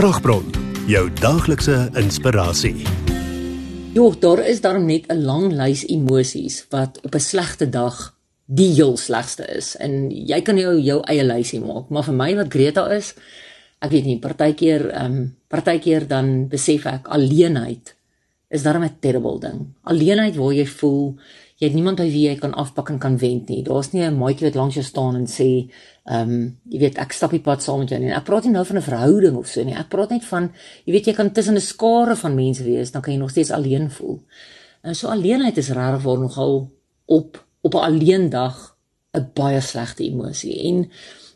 Kragbron, jou daaglikse inspirasie. Jo, daar is daarom net 'n lang lys emosies wat op 'n slegte dag die heel slegste is. En jy kan jou jou eie lysie maak, maar vir my wat Greta is, ek weet nie, partykeer ehm um, partykeer dan besef ek alleenheid is daarom 'n terrible ding. Alleenheid waar jy voel jy het niemand by wie jy kan afpak en kan wend nie. Daar's nie 'n maatjie wat langs jou staan en sê, ehm, um, jy weet, ek stap die pad saam met jou nie. Ek praat nie nou van 'n verhouding of so nie. Ek praat net van jy weet jy kan tussen 'n skare van mense wees, dan kan jy nog steeds alleen voel. En so alleenheid is regtig waar nogal op op 'n alleen dag 'n baie slegte emosie. En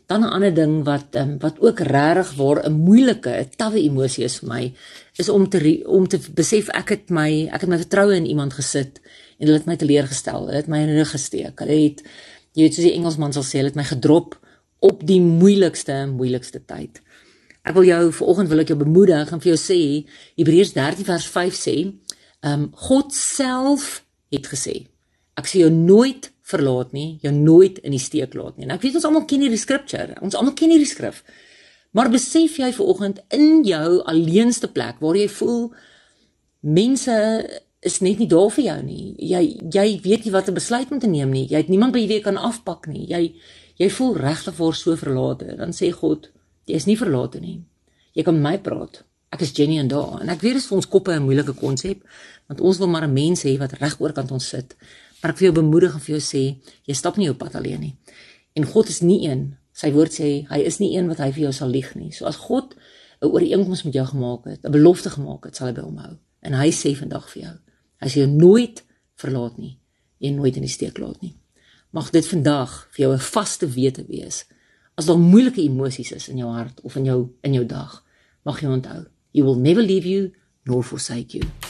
dan 'n ander ding wat um, wat ook regtig waar 'n moeilike, 'n tawwe emosie is vir my, is om te om te besef ek het my ek het my vertroue in iemand gesit en hulle het my teleurgestel. Hulle het my in rug gesteek. Hulle het jy weet soos die Engelsman sal sê, hulle het my gedrop op die moeilikste moeilikste tyd. Ek wil jou vanoggend wil ek jou bemoedig en vir jou sê Hebreërs 13 vers 5 sê, ehm um, God self het gesê, ek sal jou nooit verlaat nie, jou nooit in die steek laat nie. En ek weet ons almal ken hierdie scripture. Ons almal ken hierdie skrif. Maar besef jy vanoggend in jou alleenste plek waar jy voel mense is net nie daar vir jou nie. Jy jy weet nie wat 'n besluit om te neem nie. Jy het niemand by wie jy kan afpak nie. Jy jy voel regtig voor so verlate. Dan sê God, jy is nie verlate nie. Jy kan my praat. Ek is Jenny en daar. En ek weet dit is vir ons koppe 'n moeilike konsep, want ons wil maar 'n mens hê wat reg oor kan ons sit. Maar ek wil jou bemoedig en vir jou sê, jy stap nie op pad alleen nie. En God is nie een. Sy woord sê hy is nie een wat hy vir jou sal lieg nie. So as God 'n ooreenkoms met jou gemaak het, 'n belofte gemaak het, sal hy by hom hou. En hy sê vandag vir jou, as jy nooit verlaat nie, jy nooit in die steek laat nie. Mag dit vandag vir jou 'n vaste wete wees. As daar moeilike emosies is in jou hart of in jou in jou dag, mag jy onthou, he will never leave you nor forsake you.